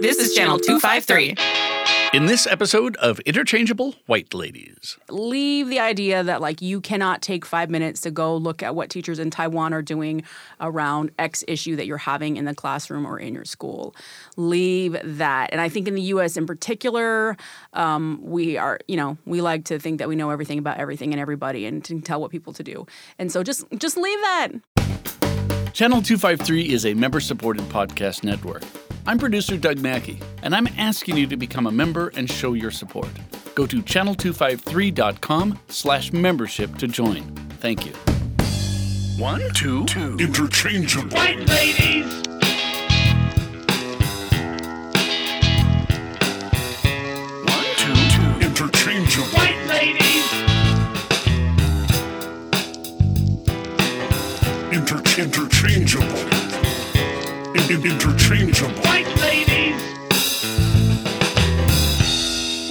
This is Channel 253. In this episode of Interchangeable White Ladies, Leave the idea that like you cannot take five minutes to go look at what teachers in Taiwan are doing around X issue that you're having in the classroom or in your school. Leave that. And I think in the U.S. in particular, um, we are you know we like to think that we know everything about everything and everybody and to tell what people to do. And so just just leave that. Channel 253 is a member supported podcast network. I'm producer Doug Mackey, and I'm asking you to become a member and show your support. Go to channel253.com slash membership to join. Thank you. One, two, two. Interchangeable. White ladies! One, two, two. Interchangeable. White ladies! Inter- interchangeable. In- in- interchangeable. White ladies!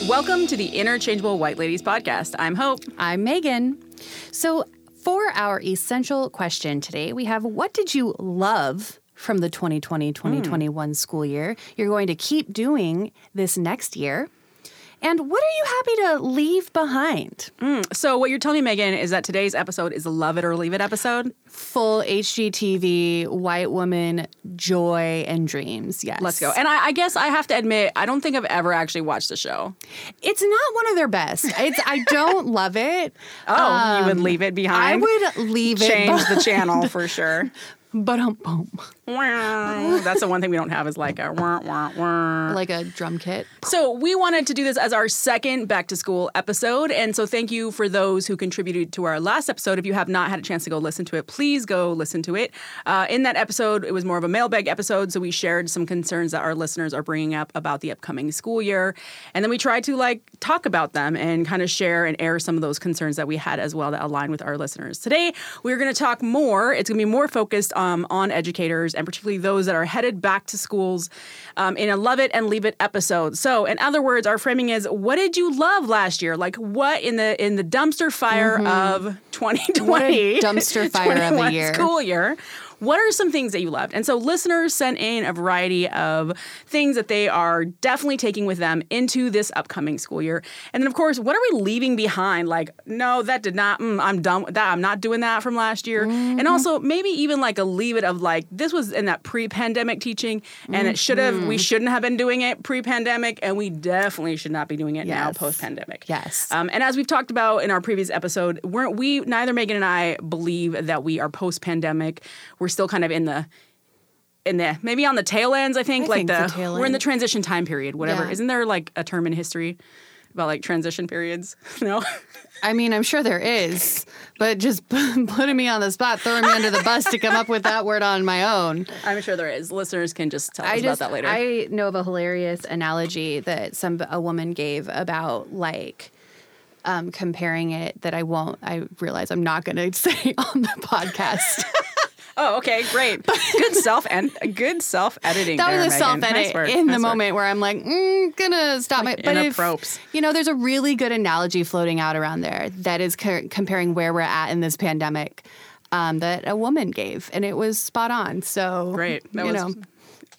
Welcome to the Interchangeable White Ladies podcast. I'm Hope. I'm Megan. So, for our essential question today, we have what did you love from the 2020 2021 hmm. school year? You're going to keep doing this next year. And what are you happy to leave behind? So what you're telling me, Megan, is that today's episode is a love it or leave it episode. Full HGTV, white woman, joy and dreams. Yes. Let's go. And I, I guess I have to admit, I don't think I've ever actually watched the show. It's not one of their best. It's I don't love it. Oh, you would Um, leave it behind? I would leave it change the channel for sure. but um, boom. Wow. That's the one thing we don't have is like a wah, wah, wah. like a drum kit. So we wanted to do this as our second back to school episode. And so thank you for those who contributed to our last episode. If you have not had a chance to go listen to it, please go listen to it. Uh, in that episode, it was more of a mailbag episode. So we shared some concerns that our listeners are bringing up about the upcoming school year. And then we tried to like talk about them and kind of share and air some of those concerns that we had as well that align with our listeners. Today, we're going to talk more. It's going to be more focused um, on educators and particularly those that are headed back to schools um, in a love it and leave it episode. So, in other words, our framing is what did you love last year? Like what in the in the dumpster fire of 2020 Mm-hmm. What a dumpster fire of 21 year. school year. What are some things that you loved? And so listeners sent in a variety of things that they are definitely taking with them into this upcoming school year. And then of course, what are we leaving behind? Like, no, that did not. Mm, I'm done with that. I'm not doing that from last year. Mm-hmm. And also maybe even like a leave it of like this was in that pre-pandemic teaching, and it should have Mm-hmm. we shouldn't have been doing it pre-pandemic, and we definitely should not be doing it now post-pandemic. Yes. Um, and as we've talked about in our previous episode, we're, we neither Megan and I believe that we are post-pandemic. We're still kind of in the in the maybe on the tail ends. I think I like think the, the tail we're in the transition time period. Whatever. Yeah. Isn't there like a term in history about like transition periods? No. I mean, I'm sure there is, but just putting me on the spot, throwing me under the bus to come up with that word on my own. I'm sure there is. Listeners can just tell us just, about that later. I know of a hilarious analogy that some a woman gave about like um, comparing it that I won't. I realize I'm not going to say on the podcast. Oh, okay, great. Good self and good self editing. that was a self edit Nice in the work. moment where I'm like, mm, gonna stop my. But if inapprops. you know, there's a really good analogy floating out around there that is co- comparing where we're at in this pandemic. Um, that a woman gave, and it was spot on. So Great. That you was know,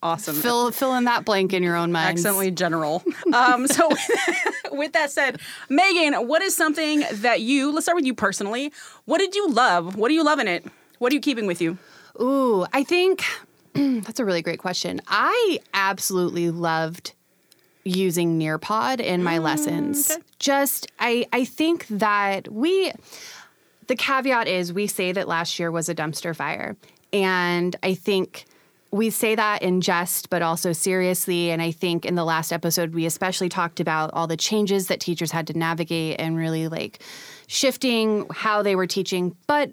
awesome. fill fill in that blank in your own mind. Excellently general. Um, so, with that said, Megan, what is something that you, let's start with you personally. What did you love? What do you love in it? What are you keeping with you? Ooh, I think that's a really great question. I absolutely loved using Nearpod in my mm, lessons. okay. Just I I think that we the caveat is we say that last year was a dumpster fire. And I think we say that in jest, but also seriously. And I think in the last episode, we especially talked about all the changes that teachers had to navigate and really like shifting how they were teaching. But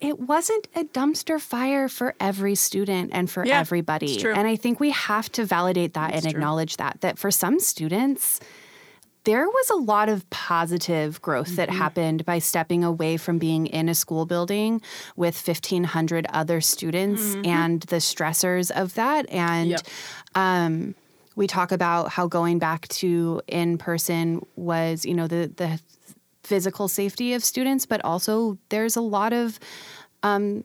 it wasn't a dumpster fire for every student and for Yeah, everybody. it's. And I think we have to validate that and true. acknowledge that that for some students there was a lot of positive growth that Mm-hmm. happened by stepping away from being in a school building with 1500 other students and the stressors of that and Mm-hmm. Yep. we talk about how going back to in person was, you know, the the physical safety of students, but also there's a lot of um,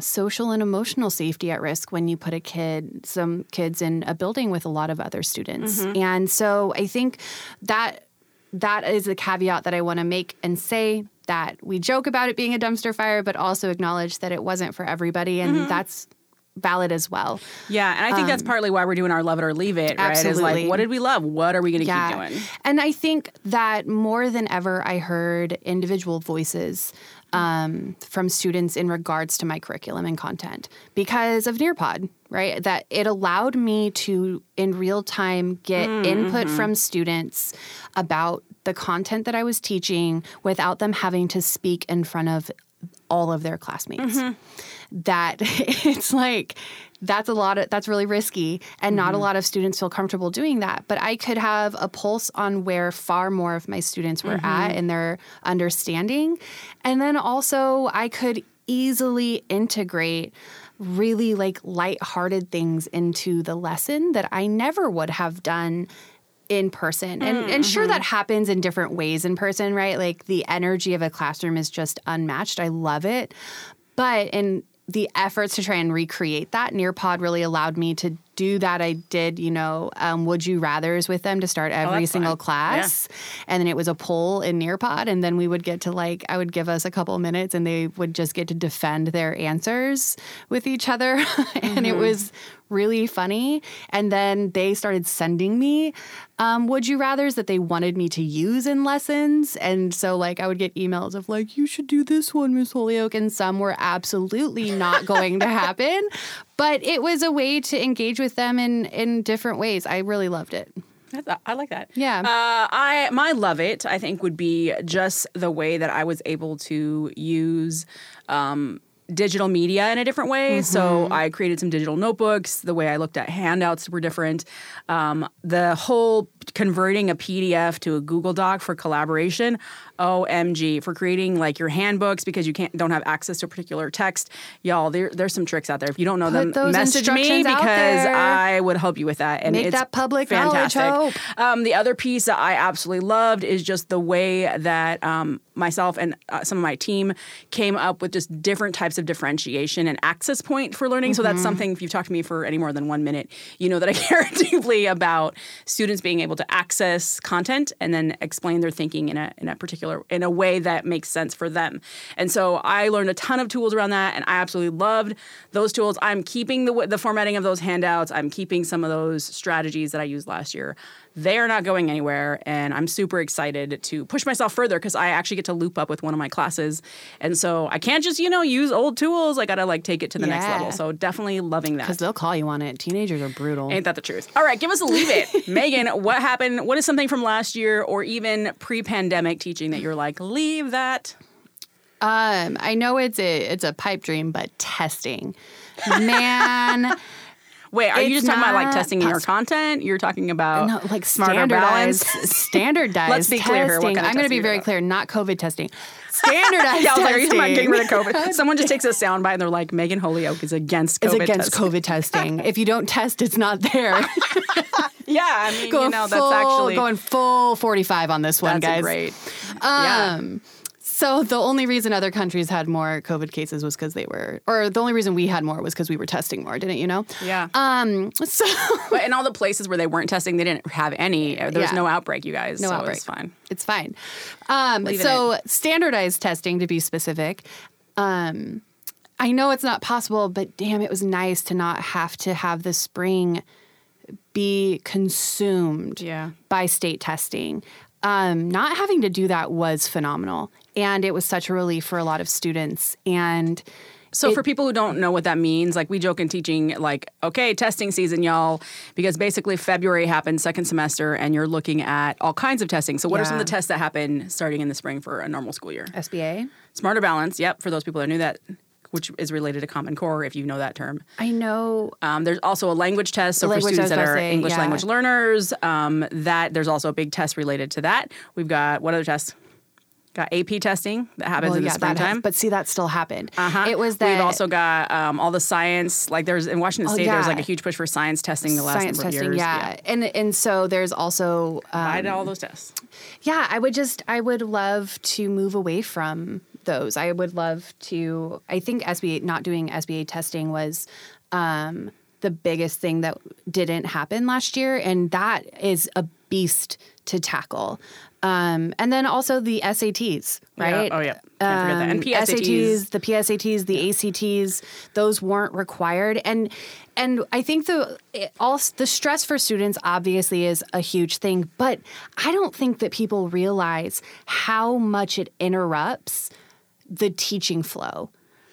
social and emotional safety at risk when you put a kid, some kids in a building with a lot of other students. And so I think that that is the caveat that I want to make and say that we joke about it being a dumpster fire, but also acknowledge that it wasn't for everybody, and that's valid as well. Yeah, and I think that's partly why we're doing our love it or leave it, right? Is Um, like, what did we love? What are we going to keep doing? And I think that more than ever, I heard individual voices um, from students in regards to my curriculum and content because of Nearpod, right? That it allowed me to, in real time, get input from students about the content that I was teaching without them having to speak in front of all of their classmates that it's like that's a lot of that's really risky and not a mm-hmm. lot of students feel comfortable doing that but i could have a pulse on where far more of my students were at mm-hmm. in their understanding and then also i could easily integrate really like lighthearted things into the lesson that i never would have done in person. And mm, and sure that mm-hmm. happens in different ways in person, right? Like the energy of a classroom is just unmatched. I love it. But in the efforts to try and recreate that, Nearpod really allowed me to do that. I did, you know, um, would you rather's with them to start every that's single fun. class. And then it was a poll in Nearpod. And then we would get to like, I would give us a couple minutes and they would just get to defend their answers with each other. and it was really funny. And then they started sending me um, would you rather's that they wanted me to use in lessons. And so, like, I would get emails of, like, you should do this one, Miss Holyoke. And some were absolutely not going to happen. But it was a way to engage with them in, in different ways. I really loved it. I like that. Yeah. Uh, I my love it. I think would be just the way that I was able to use. Um, digital media in a different way so i created some digital notebooks the way i looked at handouts were different um, the whole converting a pdf to a google doc for collaboration. Omg for creating like your handbooks because you can't don't have access to a particular text. Y'all there, there's some tricks out there. If you don't know them those message me because i would help you with that and Make it's that public fantastic. um, the other piece that I absolutely loved is just the way that um, myself and uh, some of my team came up with just different types of differentiation and access point for learning. So Mm-hmm. that's something, if you've talked to me for any more than one minute, you know that I care deeply about students being able to access content and then explain their thinking in a, in a particular, in a way that makes sense for them. And so I learned a ton of tools around that and I absolutely loved those tools. I'm keeping the, the formatting of those handouts. I'm keeping some of those strategies that I used last year. They are not going anywhere, and I'm super excited to push myself further because I actually get to loop up with one of my classes, and so I can't just you know use old tools. I gotta like take it to the next level. So definitely loving that. Because they'll call you on it. Teenagers are brutal. Ain't that the truth? All right, give us a leave it. Megan, what happened? What is something from last year or even pre pandemic teaching that you're like, leave that? Um, I know it's a it's a pipe dream, but testing, man. Wait, are you just talking about like testing your content? You're talking about No, like smarter standardized, balance? standardized. Let's be clear here, kind of I'm going to be very about? clear. Not COVID testing. Standardized Yeah, I was like, are you talking about getting rid of COVID? Someone just takes a soundbite and they're like, Megan Holyoke is against It's COVID. against testing. COVID testing. if you don't test, it's not there. Yeah, I mean, going you know, full, that's actually going full 45 on this one, that's guys. great. Um, yeah. So the only reason other countries had more COVID cases was because they were, or the only reason we had more was because we were testing more, didn't you know? Yeah. Um. So But in all the places where they weren't testing, they didn't have any. There was Yeah. no outbreak, you guys. no so outbreak. It's fine. It's fine. Um, Leave so standardized testing, to be specific. Um, I know it's not possible, but damn, it was nice to not have to have the spring be consumed Yeah. by state testing. Um, not having to do that was phenomenal, and it was such a relief for a lot of students. And So for people who don't know what that means, like we joke in teaching, like, okay, testing season, y'all, because basically February happens second semester and you're looking at all kinds of testing. So what are some of the tests that happen starting in the spring for a normal school year? SBA, Smarter balance, yep, for those people that knew that, which is related to Common Core, if you know that term. I know Um, there's also a language test. So for Language, I students that are say, English yeah. language learners, um, that there's also a big test related to that. We've got what other tests? Got AP testing that happens well, in the yeah, springtime. has, but see, that still happened. Uh-huh. It was that We've also got um, all the science. Like there's in Washington Oh, State, there's like a huge push for science testing the last science number testing, of years. yeah. and and so there's also um, I did all those tests. yeah. I would just I would love to move away from those. I would love to. I think SBA not doing SBA testing was um, the biggest thing that didn't happen last year, and that is a beast to tackle. Um, and then also the SATs, Yeah. right? Oh, yeah. Can't forget that. And Um, PSATs. the PSATs, the ACTs, those weren't required, and and I think the it all the stress for students obviously is a huge thing, but I don't think that people realize how much it interrupts the teaching flow.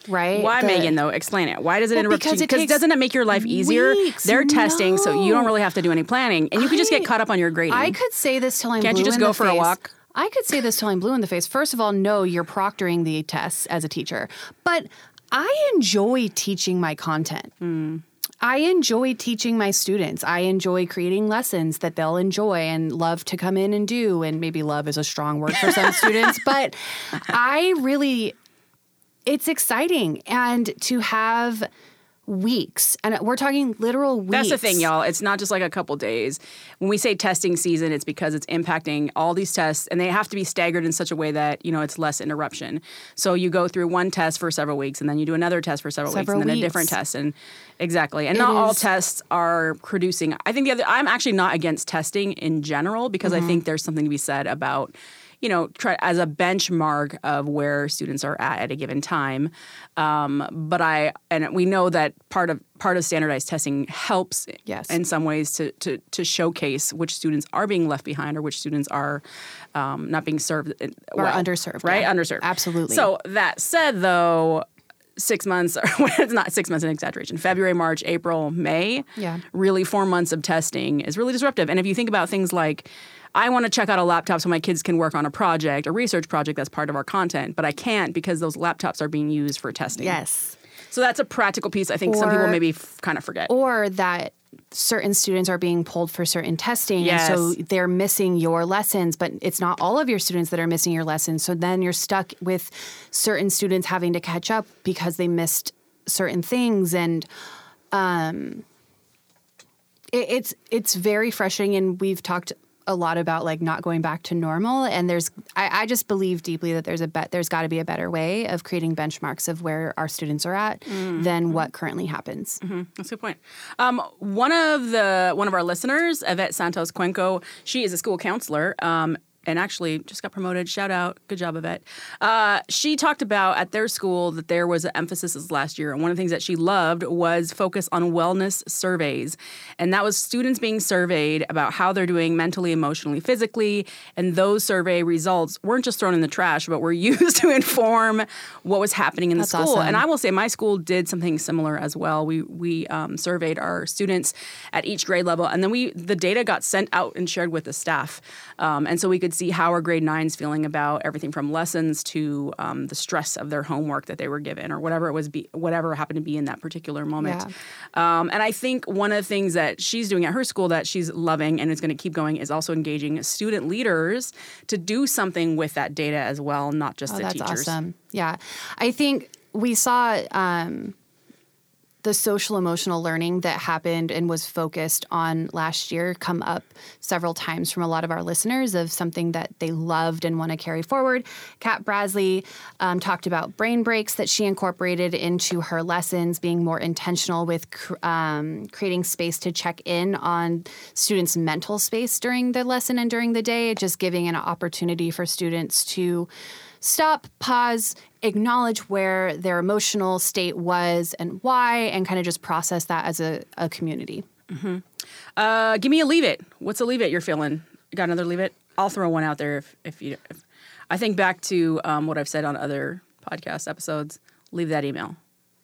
Right? Why, The- Megan? Though, explain it. Why does it Well, interrupt? because it doesn't it make your life easier? weeks. They're testing, so you don't really have to do any planning, and you could just get caught up on your grading. I could say this till I'm Can't you just go for a walk? I could say this till I'm blue in the face. First of all, no, you're proctoring the tests as a teacher, but I enjoy teaching my content. Hmm. I enjoy teaching my students. I enjoy creating lessons that they'll enjoy and love to come in and do. And maybe love is a strong word for some students, but I really, it's exciting. And to have weeks, and we're talking literal weeks. That's the thing, y'all. It's not just like a couple days. When we say testing season, it's because it's impacting all these tests, and they have to be staggered in such a way that you know it's less interruption. So you go through one test for several weeks, and then you do another test for several, Several weeks, and then weeks. a different test, and exactly. And It not all tests are producing. I think the other. I'm actually not against testing in general because Mm-hmm. I think there's something to be said about you know, try as a benchmark of where students are at at a given time. Um, but I and we know that part of part of standardized testing helps Yes. in some ways to to to showcase which students are being left behind or which students are um, not being served Or well, underserved, right? yeah. Underserved, Absolutely. So that said, though. Six months, or it's not six months, an exaggeration. February, March, April, May. Yeah. Really, four months of testing is really disruptive. And if you think about things like, I want to check out a laptop so my kids can work on a project, a research project that's part of our content, but I can't because those laptops are being used for testing. Yes. So that's a practical piece I think some people maybe f- kind of forget. or that certain students are being pulled for certain testing and so they're missing your lessons but it's not all of your students that are missing your lessons so then you're stuck with certain students having to catch up because they missed certain things and um it, it's it's very frustrating and we've talked a lot about like not going back to normal and there's I, I just believe deeply that there's a bet there's got to be a better way of creating benchmarks of where our students are at than what currently happens That's a good point. Um, one of the one of our listeners, Yvette Santos Cuenco, she is a school counselor. Um, and actually just got promoted. Shout out. Good job, Yvette. Uh, she talked about at their school that there was an emphasis this last year. And one of the things that she loved was focus on wellness surveys. And that was students being surveyed about how they're doing mentally, emotionally, physically. And those survey results weren't just thrown in the trash, but were used to inform what was happening in That's the school. awesome. And I will say my school did something similar as well. We we um, surveyed our students at each grade level, and then we the data got sent out and shared with the staff, um, and so we could see how are grade nines feeling about everything from lessons to um, the stress of their homework that they were given or whatever it was, be, whatever happened to be in that particular moment. Um, and I think one of the things that she's doing at her school that she's loving and is going to keep going is also engaging student leaders to do something with that data as well, not just Oh, the that's teachers. awesome. Yeah. I think we saw um, the social emotional learning that happened and was focused on last year come up several times from a lot of our listeners of something that they loved and want to carry forward. Kat Brasley um, talked about brain breaks that she incorporated into her lessons, being more intentional with cr- um, creating space to check in on students' mental space during the lesson and during the day, just giving an opportunity for students to stop, pause, acknowledge where their emotional state was and why, and kind of just process that as a, a community. Uh, give me a leave it. What's a leave it you're feeling? Got another leave it? I'll throw one out there if, if you. If, I think back to um, what I've said on other podcast episodes. Leave that email.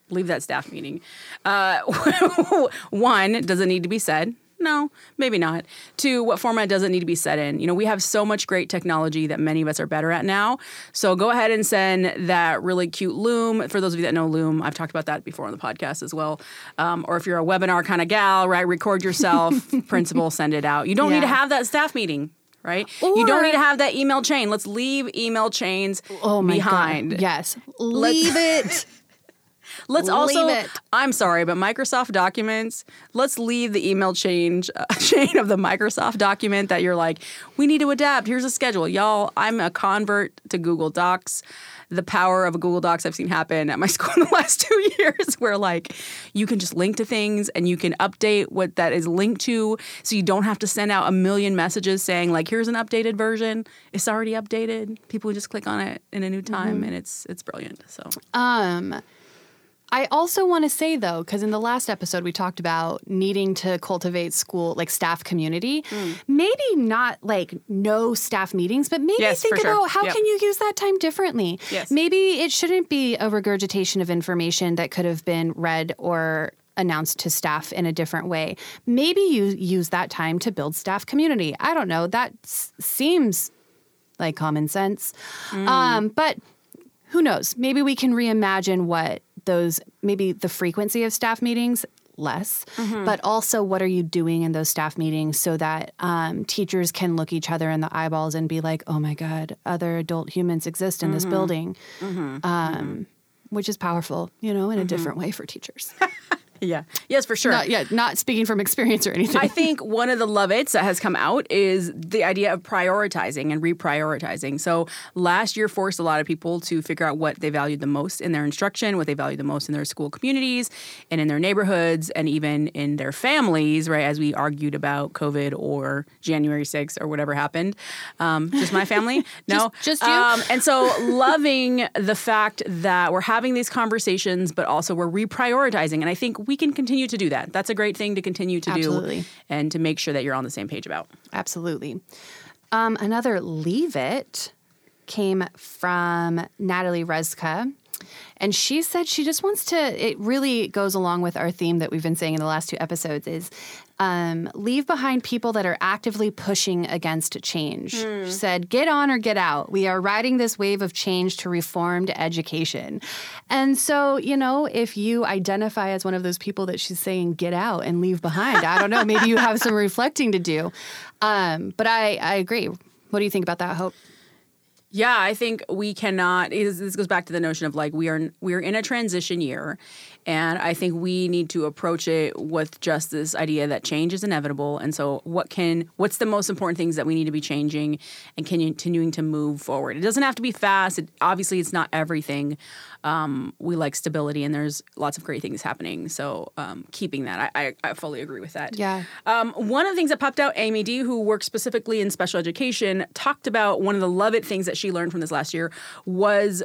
Leave that staff meeting. Uh, one, does it need to be said? No, maybe not. to what format does it need to be set in? You know, we have so much great technology that many of us are better at now. So go ahead and send that really cute Loom. For those of you that know Loom, I've talked about that before on the podcast as well. Um, or if you're a webinar kind of gal, right, record yourself, principal, send it out. You don't need to have that staff meeting. Right, you don't need to have that email chain. Let's leave email chains Oh behind. God. Yes. Leave it. Let's also. I'm sorry, but Microsoft documents. Let's leave the email change uh, chain of the Microsoft document that you're like, we need to adapt. Here's a schedule, y'all. I'm a convert to Google Docs. The power of Google Docs I've seen happen at my school in the last two years, where like you can just link to things and you can update what that is linked to, so you don't have to send out a million messages saying like, here's an updated version. It's already updated. People just click on it in a new time, and it's it's brilliant. So Um, I also want to say though, because in the last episode we talked about needing to cultivate school like staff community. Maybe not like no staff meetings, but maybe Yes, think for sure. about how Yep. can you use that time differently. Yes. Maybe it shouldn't be a regurgitation of information that could have been read or announced to staff in a different way. Maybe you use that time to build staff community. I don't know. That s- seems like common sense. Um, but who knows? Maybe we can reimagine what those, maybe the frequency of staff meetings less, mm-hmm. but also what are you doing in those staff meetings so that um, teachers can look each other in the eyeballs and be like, oh my God, other adult humans exist in this mm-hmm. building, mm-hmm. um, which is powerful, you know, in a different way for teachers. yeah, yes, for sure. not, yeah, not speaking from experience or anything. I think one of the love it's that has come out is the idea of prioritizing and reprioritizing. So last year forced a lot of people to figure out what they valued the most in their instruction, what they valued the most in their school communities and in their neighborhoods and even in their families, right? As we argued about COVID or January 6th or whatever happened. Um, just my family? No. just you? Um, and so loving the fact that we're having these conversations, but also we're reprioritizing. And I think we can continue to do that. That's a great thing to continue to Absolutely. do and to make sure that you're on the same page about. Absolutely. Um, another leave it came from Natalie Rezka. And she said she just wants to, it really goes along with our theme that we've been saying in the last two episodes is um, leave behind people that are actively pushing against change. She said, get on or get out. We are riding this wave of change to reformed education. And so, you know, if you identify as one of those people that she's saying, get out and leave behind, I don't know, maybe you have some reflecting to do. Um, but I, I agree. What do you think about that, Hope? Yeah, I think we cannot. This this goes back to the notion of like we are we are in a transition year, and I think we need to approach it with just this idea that change is inevitable. And so, what can what's the most important things that we need to be changing and continuing to move forward? It doesn't have to be fast. It, obviously, it's not everything. Um, we like stability, and there's lots of great things happening. So, um, keeping that, I, I, I fully agree with that. Yeah. Um, one of the things that popped out, Amy D, who works specifically in special education, talked about one of the love it things that she learned from this last year was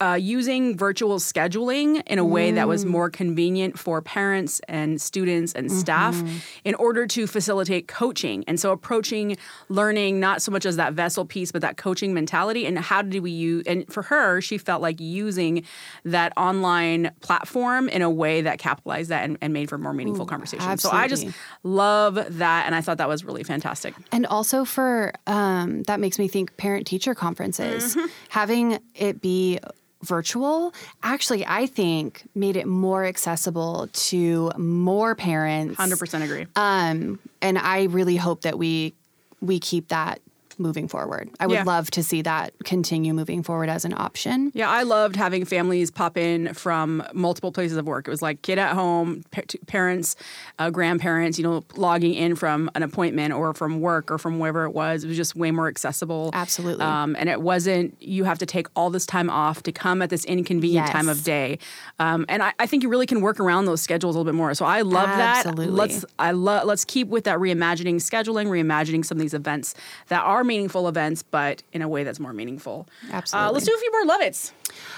uh, using virtual scheduling in a way that was more convenient for parents and students and staff in order to facilitate coaching. And so approaching learning not so much as that vessel piece, but that coaching mentality. And how did we use, and for her, she felt like using that online platform in a way that capitalized that and, and made for more meaningful conversation. So I just love that. And I thought that was really fantastic. And also for um, that makes me think parent teacher conferences, having it be virtual actually I think made it more accessible to more parents. 100% agree. Um, and I really hope that we we keep that moving forward. I would Yeah. love to see that continue moving forward as an option. Yeah, I loved having families pop in from multiple places of work. It was like kid at home, pa- parents, uh, grandparents, you know, logging in from an appointment or from work or from wherever it was. It was just way more accessible. Absolutely. Um, and it wasn't, you have to take all this time off to come at this inconvenient Yes. time of day. Um, and I, I think you really can work around those schedules a little bit more. So I love that. Absolutely. Let's I love let's keep with that reimagining scheduling, reimagining some of these events that are meaningful events, but in a way that's more meaningful. Uh, Absolutely. let's do a few more love it's.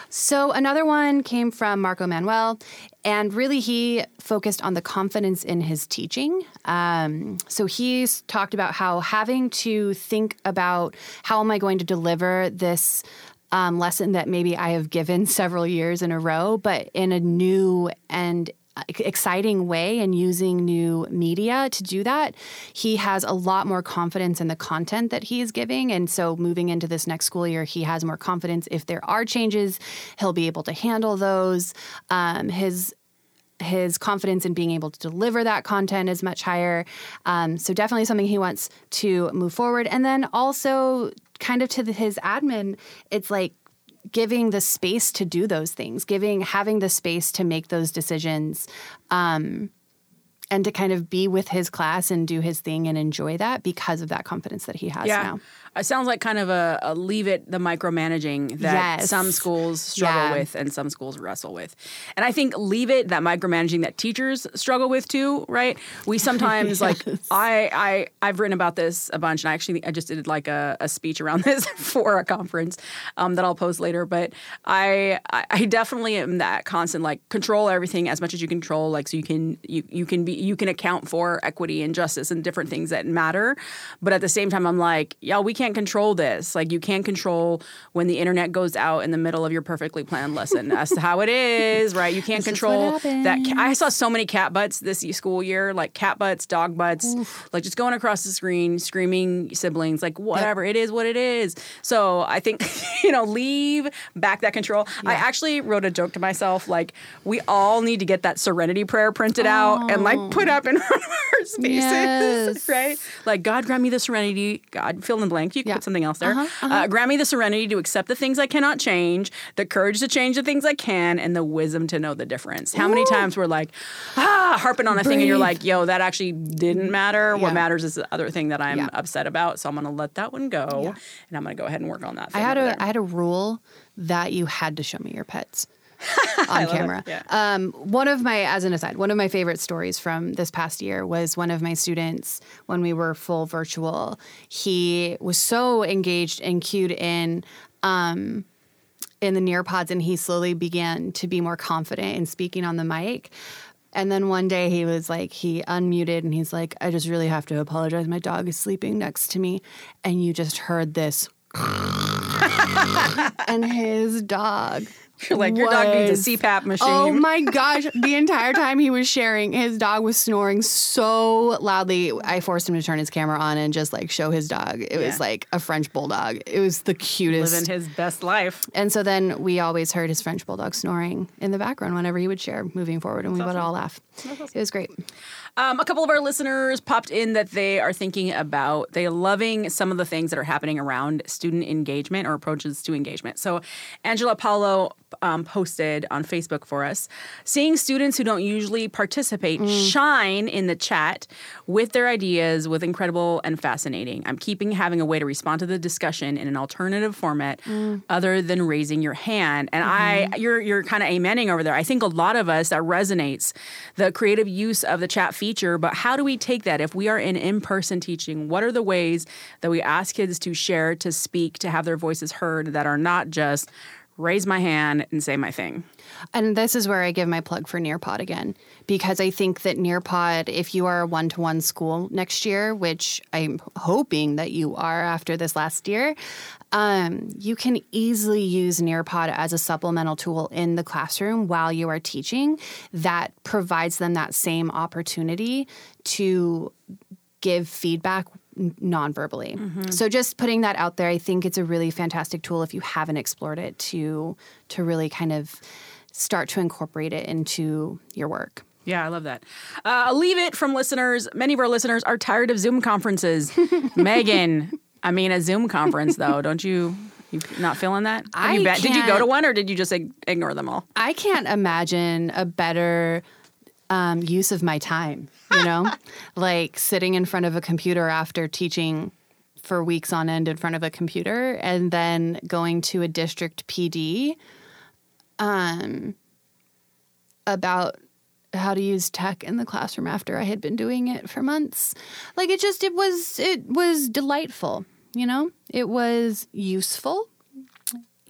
So another one came from Marco Manuel, and really he focused on the confidence in his teaching. Um, so he's talked about how having to think about how am I going to deliver this um, lesson that maybe I have given several years in a row, but in a new and exciting way and using new media to do that, he has a lot more confidence in the content that he is giving. And so moving into this next school year, he has more confidence. If there are changes, he'll be able to handle those. Um, his his confidence in being able to deliver that content is much higher. Um, so definitely something he wants to move forward. And then also kind of to the, his admin, it's like giving the space to do those things, giving having the space to make those decisions. Um, and to kind of be with his class and do his thing and enjoy that because of that confidence that he has Yeah. now. It sounds like kind of a, a leave it the micromanaging that Yes. some schools struggle Yeah. with and some schools wrestle with. And I think leave it that micromanaging that teachers struggle with too, right? We sometimes like I I I've written about this a bunch and I actually I just did like a, a speech around this for a conference um, that I'll post later. But I I I definitely am that constant like control everything as much as you control, like so you can you you can be you can account for equity and justice and different things that matter. But at the same time I'm like, yeah, we can't control this. Like you can't control when the internet goes out in the middle of your perfectly planned lesson. That's how it is, right? You can't This control that. I saw so many cat butts this school year, like cat butts, dog butts, like just going across the screen, screaming siblings, like whatever. It is what it is. So I think, you know, leave back that control. I actually wrote a joke to myself, like, we all need to get that serenity prayer printed out and like put up in our spaces, Yes. right? Like, God grant me the serenity, God fill in the blank. You can Yeah. put something else there. Uh-huh, Uh, grant me the serenity to accept the things I cannot change, the courage to change the things I can, and the wisdom to know the difference. How many times we're like, ah, harping on a thing, and you're like, yo, that actually didn't matter. What matters is the other thing that I'm Yeah. upset about. So I'm going to let that one go, Yeah. and I'm going to go ahead and work on that. I had a there. I had a rule that you had to show me your pets on camera. Yeah. Um, one of my, as an aside, one of my favorite stories from this past year was one of my students when we were full virtual. He was so engaged and cued in. Um, in the Nearpods, and he slowly began to be more confident in speaking on the mic. And then one day he was like, he unmuted and he's like, I just really have to apologize. My dog is sleeping next to me. And you just heard this. and his dog. You're like, your dog needs a CPAP oh machine. Oh my gosh. The entire time he was sharing, his dog was snoring so loudly. I forced him to turn his camera on and just like show his dog. It Yeah. was like a French bulldog. It was the cutest. Living his best life. And so then we always heard his French bulldog snoring in the background whenever he would share moving forward, and we would all laugh. It was great. Um, a couple of our listeners popped in that they are thinking about, they're loving some of the things that are happening around student engagement or approaches to engagement. So, Angela Paulo um, posted on Facebook for us seeing students who don't usually participate shine in the chat with their ideas with incredible and fascinating. I'm keeping having a way to respond to the discussion in an alternative format other than raising your hand. And I, you're, you're kind of amening over there. I think a lot of us that resonates the creative use of the chat feature, but how do we take that if we are in in-person teaching? What are the ways that we ask kids to share, to speak, to have their voices heard that are not just raise my hand and say my thing? And this is where I give my plug for Nearpod again, because I think that Nearpod, if you are a one to one school next year, which I'm hoping that you are after this last year, um, you can easily use Nearpod as a supplemental tool in the classroom while you are teaching that provides them that same opportunity to give feedback non-verbally. So just putting that out there, I think it's a really fantastic tool if you haven't explored it to to really kind of start to incorporate it into your work. Yeah, I love that. Uh, leave it from listeners. Many of our listeners are tired of Zoom conferences. Megan, I mean, a Zoom conference though, don't you? You not feeling that? Have I you been- Did you go to one or did you just ig- ignore them all? I can't imagine a better um, use of my time, you know? like sitting in front of a computer after teaching for weeks on end in front of a computer and then going to a district PD um, about how to use tech in the classroom after I had been doing it for months. Like it just it was it was delightful, you know? It was useful.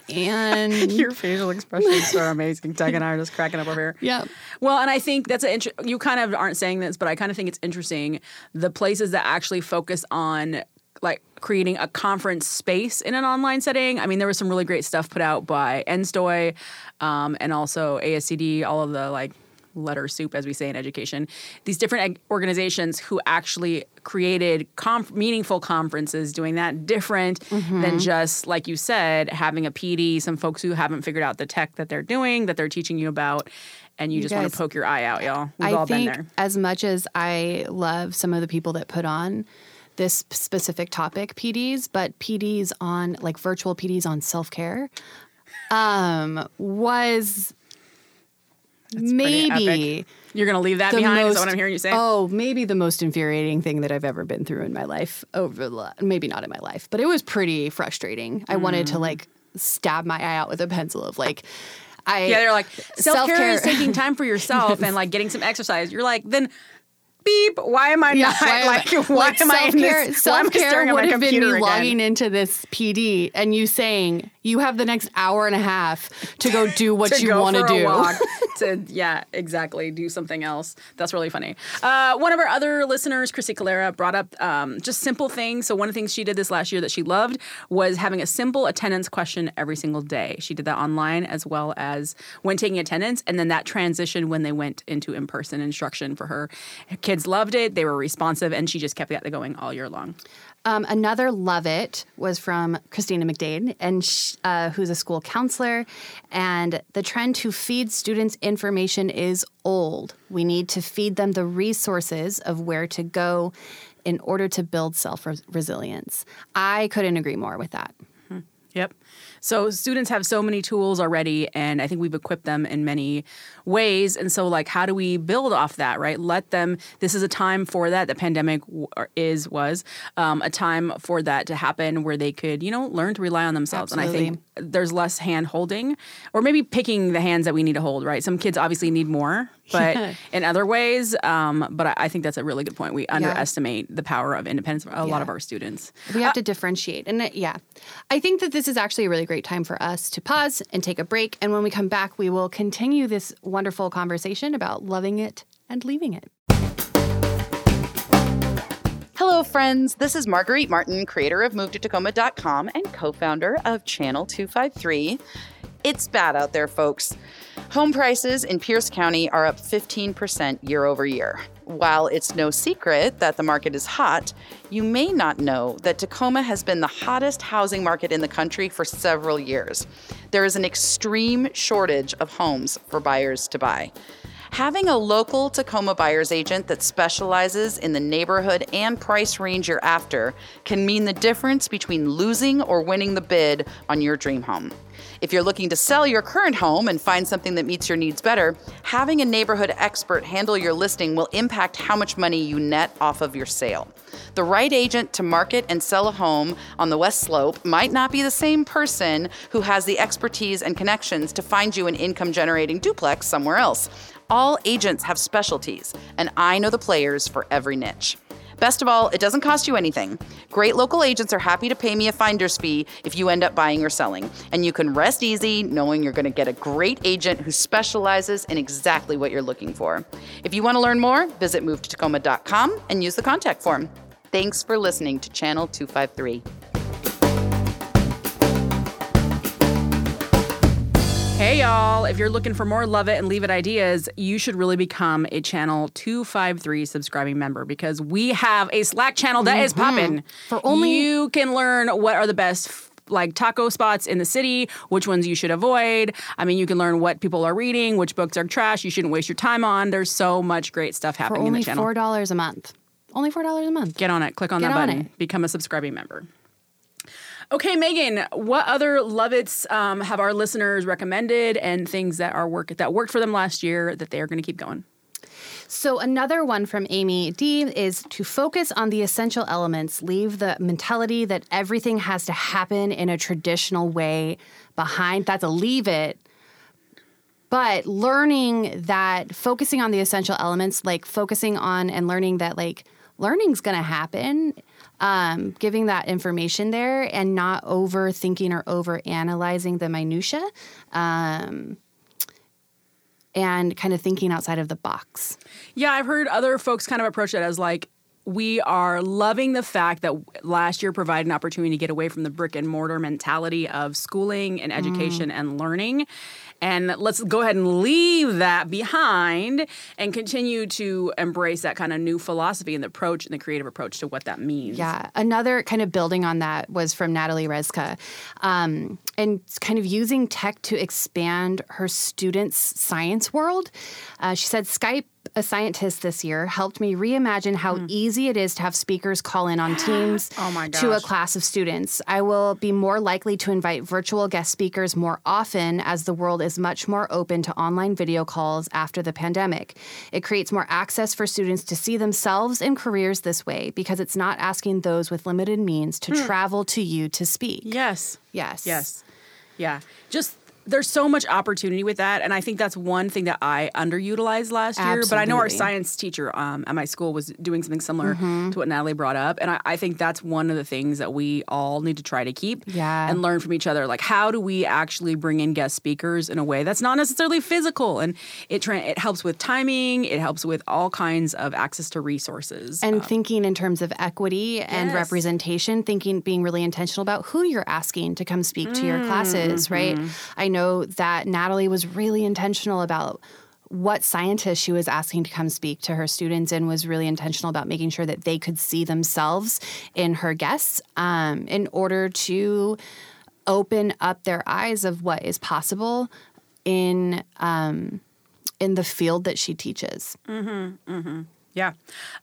And Your facial expressions are amazing. Doug and I are just cracking up over here. yeah. Well, and I think that's an inter- you kind of aren't saying this, but I kind of think it's interesting the places that actually focus on like creating a conference space in an online setting. I mean, there was some really great stuff put out by NSTOY um, and also ASCD, all of the like letter soup, as we say in education. These different organizations who actually created conf- meaningful conferences, doing that different than just, like you said, having a PD, some folks who haven't figured out the tech that they're doing, that they're teaching you about. And you, just want to poke your eye out, y'all. We've I all think been there. as much as I love some of the people that put on this specific topic PDs, but PDs on like virtual PDs on self care um, was pretty maybe. You're gonna leave that behind. most, is that what I'm hearing you say? Oh, maybe the most infuriating thing that I've ever been through in my life. Over the maybe not in my life, but it was pretty frustrating. I wanted Mm. to like stab my eye out with a pencil of like. I, Yeah, they're like self care is taking time for yourself and like getting some exercise. You're like, then beep. Why am I Yeah, not why am I- like? Why am I in self-care, this? Why am I self-care staring at would have been me again? logging into this PD and you saying you have the next hour and a half to go do what to you want to do. walk, to yeah, exactly, do something else. That's really funny. Uh, one of our other listeners, Chrissy Calera, brought up um, just simple things. So one of the things she did this last year that she loved was having a simple attendance question every single day. She did that online as well as when taking attendance, and then that transition when they went into in person instruction for her. Her kids loved it. They were responsive, and she just kept that going all year long. Um, another love it was from Christina McDade, and sh- uh, who's a school counselor. And the trend to feed students information is old. We need to feed them the resources of where to go in order to build self resilience. I couldn't agree more with that. Yep. So students have so many tools already, and I think we've equipped them in many ways. And so, like, how do we build off that? Right? Let them. This is a time for that. The pandemic is was um, a time for that to happen, where they could, you know, learn to rely on themselves. And I think there's less hand holding, or maybe picking the hands that we need to hold. Right? Some kids obviously need more, but in other ways. Um, but I, I think that's a really good point. We underestimate the power of independence of a lot of our students. We have to differentiate. And it, yeah, I think that this is actually a really great time for us to pause and take a break. And when we come back, we will continue this wonderful conversation about loving it and leaving it. Hello, friends. This is Marguerite Martin, creator of MoveToTacoma.com and co founder of Channel 253. It's bad out there, folks. Home prices in Pierce County are up 15% year over year. While it's no secret that the market is hot, you may not know that Tacoma has been the hottest housing market in the country for several years. There is an extreme shortage of homes for buyers to buy. Having a local Tacoma buyer's agent that specializes in the neighborhood and price range you're after can mean the difference between losing or winning the bid on your dream home. If you're looking to sell your current home and find something that meets your needs better, having a neighborhood expert handle your listing will impact how much money you net off of your sale. The right agent to market and sell a home on the West Slope might not be the same person who has the expertise and connections to find you an income generating duplex somewhere else. All agents have specialties, and I know the players for every niche. Best of all, it doesn't cost you anything. Great local agents are happy to pay me a finder's fee if you end up buying or selling. And you can rest easy knowing you're going to get a great agent who specializes in exactly what you're looking for. If you want to learn more, visit movetotacoma.com and use the contact form. Thanks for listening to Channel 253. Hey y'all, if you're looking for more Love It and Leave It ideas, you should really become a Channel 253 subscribing member because we have a Slack channel that is mm-hmm. popping. For only you can learn what are the best like taco spots in the city, which ones you should avoid. I mean, you can learn what people are reading, which books are trash, you shouldn't waste your time on. There's so much great stuff happening in the channel. $4 a month. Only $4 a month. Get on it. Click on Get that on button. it. Become a subscribing member. Okay, Megan, what other Love It's um, have our listeners recommended and things that are work that worked for them last year that they are going to keep going? So, another one from Amy D is to focus on the essential elements, leave the mentality that everything has to happen in a traditional way behind. That's a leave it. But learning that, focusing on the essential elements, like focusing on and learning that, like, learning's going to happen, um, giving that information there and not overthinking or over analyzing the minutia. Um, and kind of thinking outside of the box. Yeah, I've heard other folks kind of approach it as like we are loving the fact that last year provided an opportunity to get away from the brick and mortar mentality of schooling and education and learning. And let's go ahead and leave that behind and continue to embrace that kind of new philosophy and the approach and the creative approach to what that means. Yeah. Another kind of building on that was from Natalie Rezka. Um, and kind of using tech to expand her students' science world. Uh, she said Skype a scientist this year helped me reimagine how hmm. easy it is to have speakers call in on Teams Oh my to a class of students. I will be more likely to invite virtual guest speakers more often as the world is much more open to online video calls after the pandemic. It creates more access for students to see themselves and careers this way because it's not asking those with limited means to hmm. travel to you to speak. Yes. Yes. Yes. Yeah. Just there's so much opportunity with that, and I think that's one thing that I underutilized last year. But I know our science teacher um, at my school was doing something similar mm-hmm. to what Natalie brought up, and I, I think that's one of the things that we all need to try to keep Yeah. and learn from each other. Like, how do we actually bring in guest speakers in a way that's not necessarily physical, and it tra- it helps with timing, it helps with all kinds of access to resources. and um, thinking in terms of equity and Yes. representation thinking being really intentional about who you're asking to come speak to your classes mm-hmm. right mm-hmm. i know that natalie was really intentional about what scientists she was asking to come speak to her students and was really intentional about making sure that they could see themselves in her guests um, in order to open up their eyes of what is possible in um, in the field that she teaches Yeah.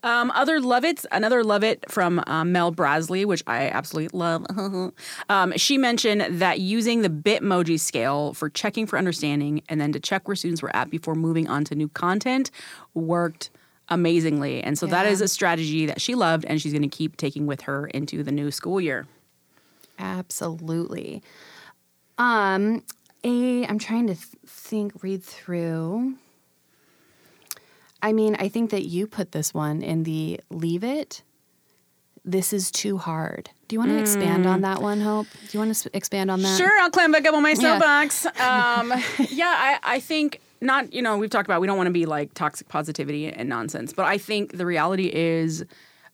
Um, other love it, another love it from um, Mel Brasley, which I absolutely love. um, she mentioned that using the Bitmoji scale for checking for understanding and then to check where students were at before moving on to new content worked amazingly. And so that Yeah. is a strategy that she loved and she's going to keep taking with her into the new school year. Absolutely. Um, a I'm trying to th- think, read through. I mean, I think that you put this one in the leave it. This is too hard. Do you want to expand on that one, Hope? Do you want to expand on that? Sure, I'll climb back up on my Yeah. soapbox. Um, yeah, I, I think not, you know, we've talked about we don't want to be like toxic positivity and nonsense, but I think the reality is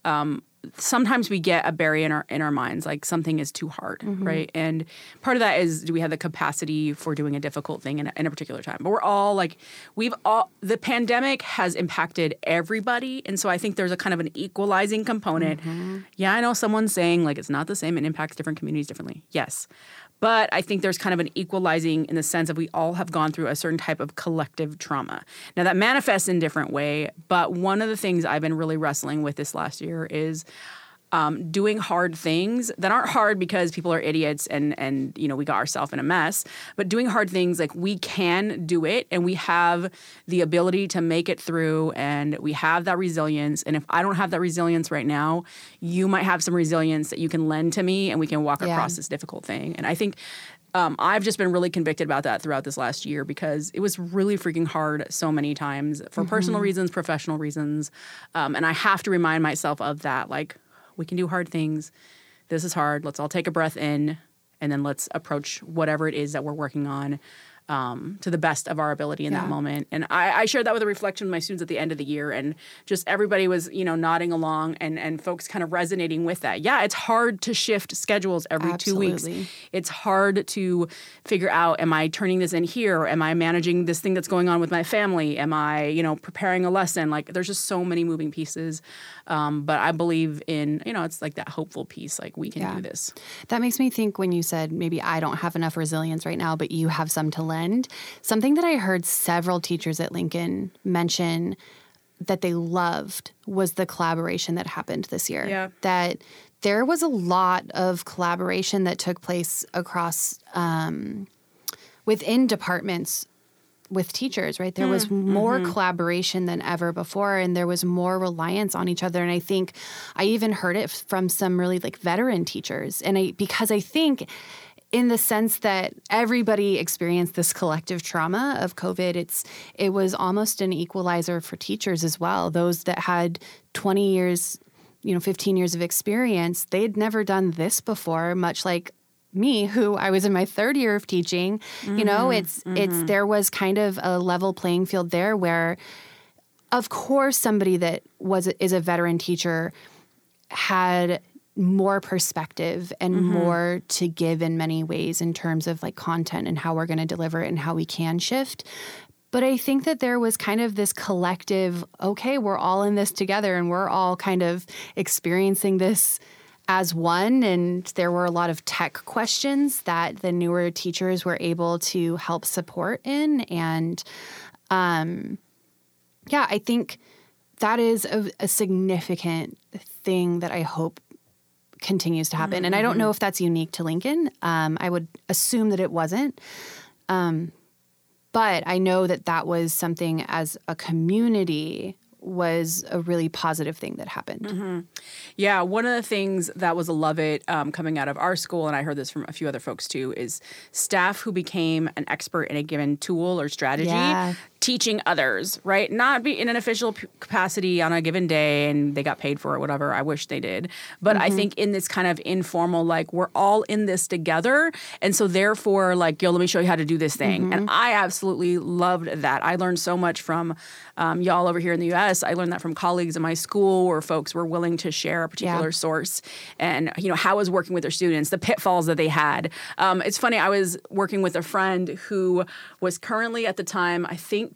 um, sometimes we get a barrier in our in our minds, like something is too hard, mm-hmm. right? And part of that is do we have the capacity for doing a difficult thing in a, in a particular time? But we're all like, we've all the pandemic has impacted everybody, and so I think there's a kind of an equalizing component. Mm-hmm. Yeah, I know someone's saying like it's not the same; it impacts different communities differently. Yes. But I think there's kind of an equalizing in the sense of we all have gone through a certain type of collective trauma. Now that manifests in different way, but one of the things I've been really wrestling with this last year is um, doing hard things that aren't hard because people are idiots and and you know we got ourselves in a mess but doing hard things like we can do it and we have the ability to make it through and we have that resilience and if i don't have that resilience right now you might have some resilience that you can lend to me and we can walk Yeah. across this difficult thing and i think um, I've just been really convicted about that throughout this last year because it was really freaking hard so many times for personal reasons, professional reasons. Um, and I have to remind myself of that. Like, we can do hard things. This is hard. Let's all take a breath in and then let's approach whatever it is that we're working on um, to the best of our ability in Yeah. that moment. And I, I shared that with a reflection of my students at the end of the year, and just everybody was, you know, nodding along and and folks kind of resonating with that. Yeah, it's hard to shift schedules every two weeks. It's hard to figure out: Am I turning this in here? Am I managing this thing that's going on with my family? Am I, you know, preparing a lesson? Like, there's just so many moving pieces. Um, but I believe in, you know, it's like that hopeful piece. Like, we can Yeah. do this. That makes me think when you said maybe I don't have enough resilience right now, but you have some to lend. Something that I heard several teachers at Lincoln mention that they loved was the collaboration that happened this year. Yeah. That there was a lot of collaboration that took place across um, within departments with teachers, right? There hmm, was more mm-hmm. collaboration than ever before, and there was more reliance on each other. And I think I even heard it from some really like veteran teachers. And I, because I think, in the sense that everybody experienced this collective trauma of COVID, it's it was almost an equalizer for teachers as well. Those that had 20 years, you know, 15 years of experience, they'd never done this before, much like me who I was in my third year of teaching, you know, mm-hmm, it's it's mm-hmm. there was kind of a level playing field there where of course somebody that was is a veteran teacher had more perspective and mm-hmm. more to give in many ways in terms of like content and how we're going to deliver it and how we can shift. But I think that there was kind of this collective, okay, we're all in this together and we're all kind of experiencing this as one. And there were a lot of tech questions that the newer teachers were able to help support in. And yeah, I think that is a, a significant thing that I hope continues to happen. And I don't know if that's unique to Lincoln. Um, I would assume that it wasn't. Um, but I know that that was something as a community was a really positive thing that happened. Yeah, one of the things that was a love it um, coming out of our school, and I heard this from a few other folks too, is staff who became an expert in a given tool or strategy. Yeah. Teaching others, right? Not be in an official p- capacity on a given day and they got paid for it, whatever. I wish they did. But I think in this kind of informal, like, we're all in this together. And so, therefore, like, yo, let me show you how to do this thing. And I absolutely loved that. I learned so much from um, y'all over here in the US. I learned that from colleagues in my school where folks were willing to share a particular source and, you know, how it was working with their students, the pitfalls that they had. Um, it's funny, I was working with a friend who was currently at the time, I think,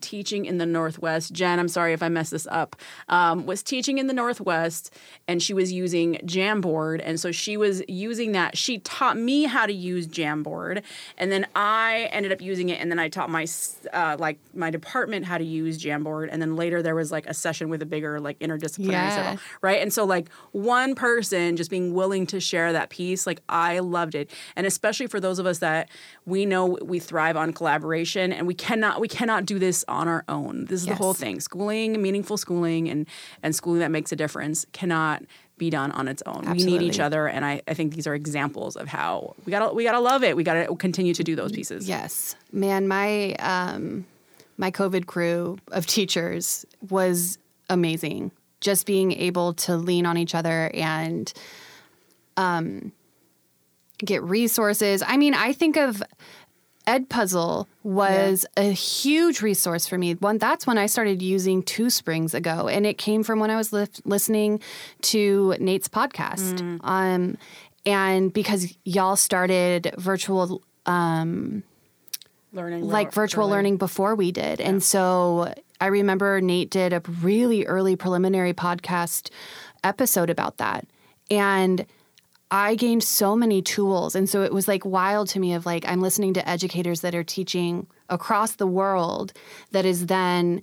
teaching in the Northwest. Jen, I'm sorry if I mess this up, um, was teaching in the Northwest and she was using Jamboard. And so she was using that. She taught me how to use Jamboard. And then I ended up using it. And then I taught my, uh, like, my department how to use Jamboard. And then later there was like a session with a bigger, like, interdisciplinary Yeah. circle, right? And so, like, one person just being willing to share that piece, like, I loved it. And especially for those of us that we know we thrive on collaboration and we cannot, we cannot do this on our own. This is the whole thing. Schooling, meaningful schooling, and and schooling that makes a difference cannot be done on its own. We need each other, and I, I think these are examples of how we gotta we gotta love it. We gotta continue to do those pieces. Yes, man, my um, my COVID crew of teachers was amazing. Just being able to lean on each other and um, get resources. I mean, I think of Edpuzzle was a huge resource for me. One that's when I started using Two Springs ago, and it came from when I was li- listening to Nate's podcast. Um, and because y'all started virtual Learning like virtual early. learning before we did. And so I remember Nate did a really early preliminary podcast episode about that. And I gained so many tools. And so it was like wild to me of like I'm listening to educators that are teaching across the world that is then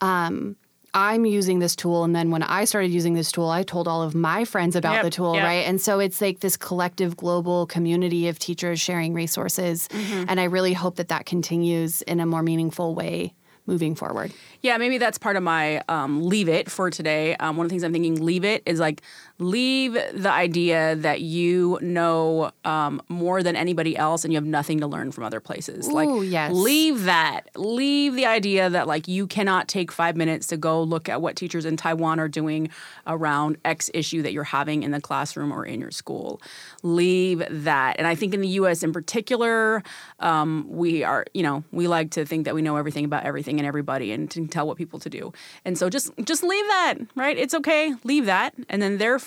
um I'm using this tool and then when I started using this tool I told all of my friends about Yep, the tool, yep. right? And so it's like this collective global community of teachers sharing resources Mm-hmm. and I really hope that that continues in a more meaningful way moving forward. Yeah, maybe that's part of my um, leave it for today. Um, one of the things I'm thinking leave it is like leave the idea that you know um, more than anybody else and you have nothing to learn from other places. like yes. leave that. Leave the idea that like you cannot take five minutes to go look at what teachers in Taiwan are doing around X issue that you're having in the classroom or in your school. Leave that. And I think in the U.S. in particular, um, we are you know we like to think that we know everything about everything and everybody and to tell what people to do. And so just just leave that, right? It's okay. Leave that. And then therefore,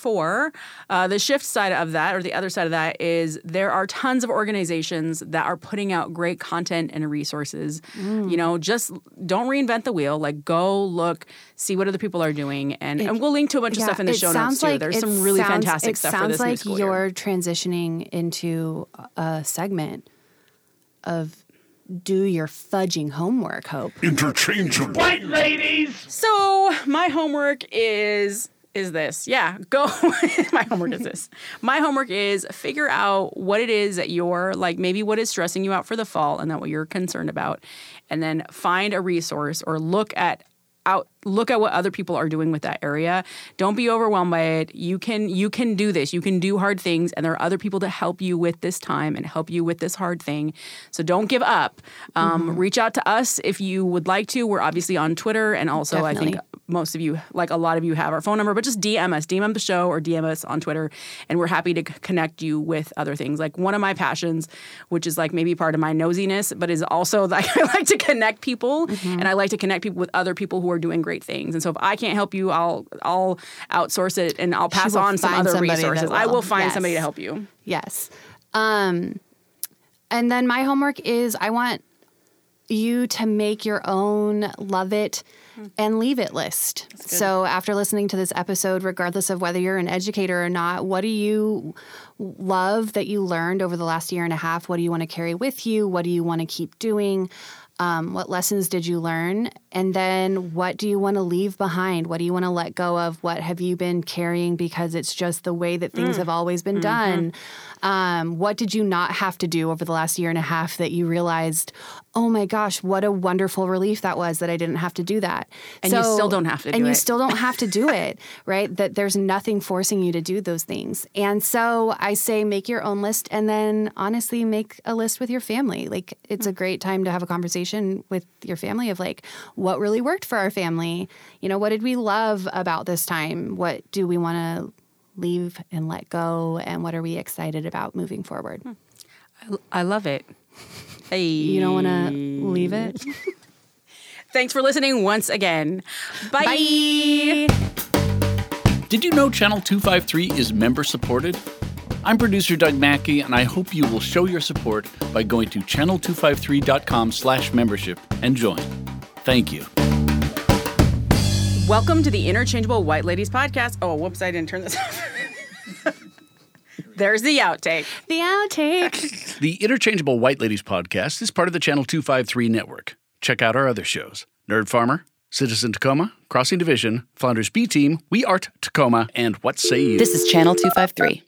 uh, the shift side of that or the other side of that is there are tons of organizations that are putting out great content and resources. You know, just don't reinvent the wheel. Like go look, see what other people are doing, and, and we'll link to a bunch of stuff in the show sounds notes too. There's some really sounds- fantastic it stuff sounds for this like new school you're year. transitioning into a segment of do your fudging homework, Hope. Interchangeable. White ladies! So my homework is is this. Yeah, go. my homework is this. My homework is figure out what it is that you're like, maybe what is stressing you out for the fall, and that what you're concerned about, and then find a resource or look at out look at what other people are doing with that area. Don't be overwhelmed by it. You can you can do this. You can do hard things and there are other people to help you with this time and help you with this hard thing. So don't give up. Um, reach out to us if you would like to. We're obviously on twitter and also i think most of you, like a lot of you, have our phone number, but just DM us, DM the show or DM us on Twitter, and we're happy to connect you with other things. Like one of my passions, which is like maybe part of my nosiness, but is also like I like to connect people, and I like to connect people with other people who are doing great things. And so if I can't help you, I'll I'll outsource it and I'll pass on some other resources. I will. will find Yes. somebody to help you. Yes. Um, and then my homework is I want you to make your own love it and leave it list. So after listening to this episode, regardless of whether you're an educator or not, what do you love that you learned over the last year and a half? What do you want to carry with you? What do you want to keep doing? Um, what lessons did you learn? And then what do you want to leave behind? What do you want to let go of? What have you been carrying because it's just the way that things have always been done? Um, what did you not have to do over the last year and a half that you realized, oh my gosh, what a wonderful relief that was that I didn't have to do that? And you still don't have to do it. and you it. still don't have to do it, right? That there's nothing forcing you to do those things. And so I say make your own list and then honestly make a list with your family. Like it's a great time to have a conversation with your family of like what really worked for our family. You know, what did we love about this time? What do we want to leave and let go and what are we excited about moving forward? Hmm. I love it. Hey. You don't want to leave it? Thanks for listening once again. Bye. Did you know Channel 253 is member supported? I'm producer Doug Mackey, and I hope you will show your support by going to channel253.com slash membership and join. Thank you. Welcome to the Interchangeable White Ladies podcast. Oh, whoops, I didn't turn this off. There's the outtake. The outtake. The Interchangeable White Ladies podcast is part of the Channel 253 network. Check out our other shows Nerd Farmer, Citizen Tacoma, Crossing Division, Flounders B Team, We Art Tacoma, and What Say You? This is Channel 253.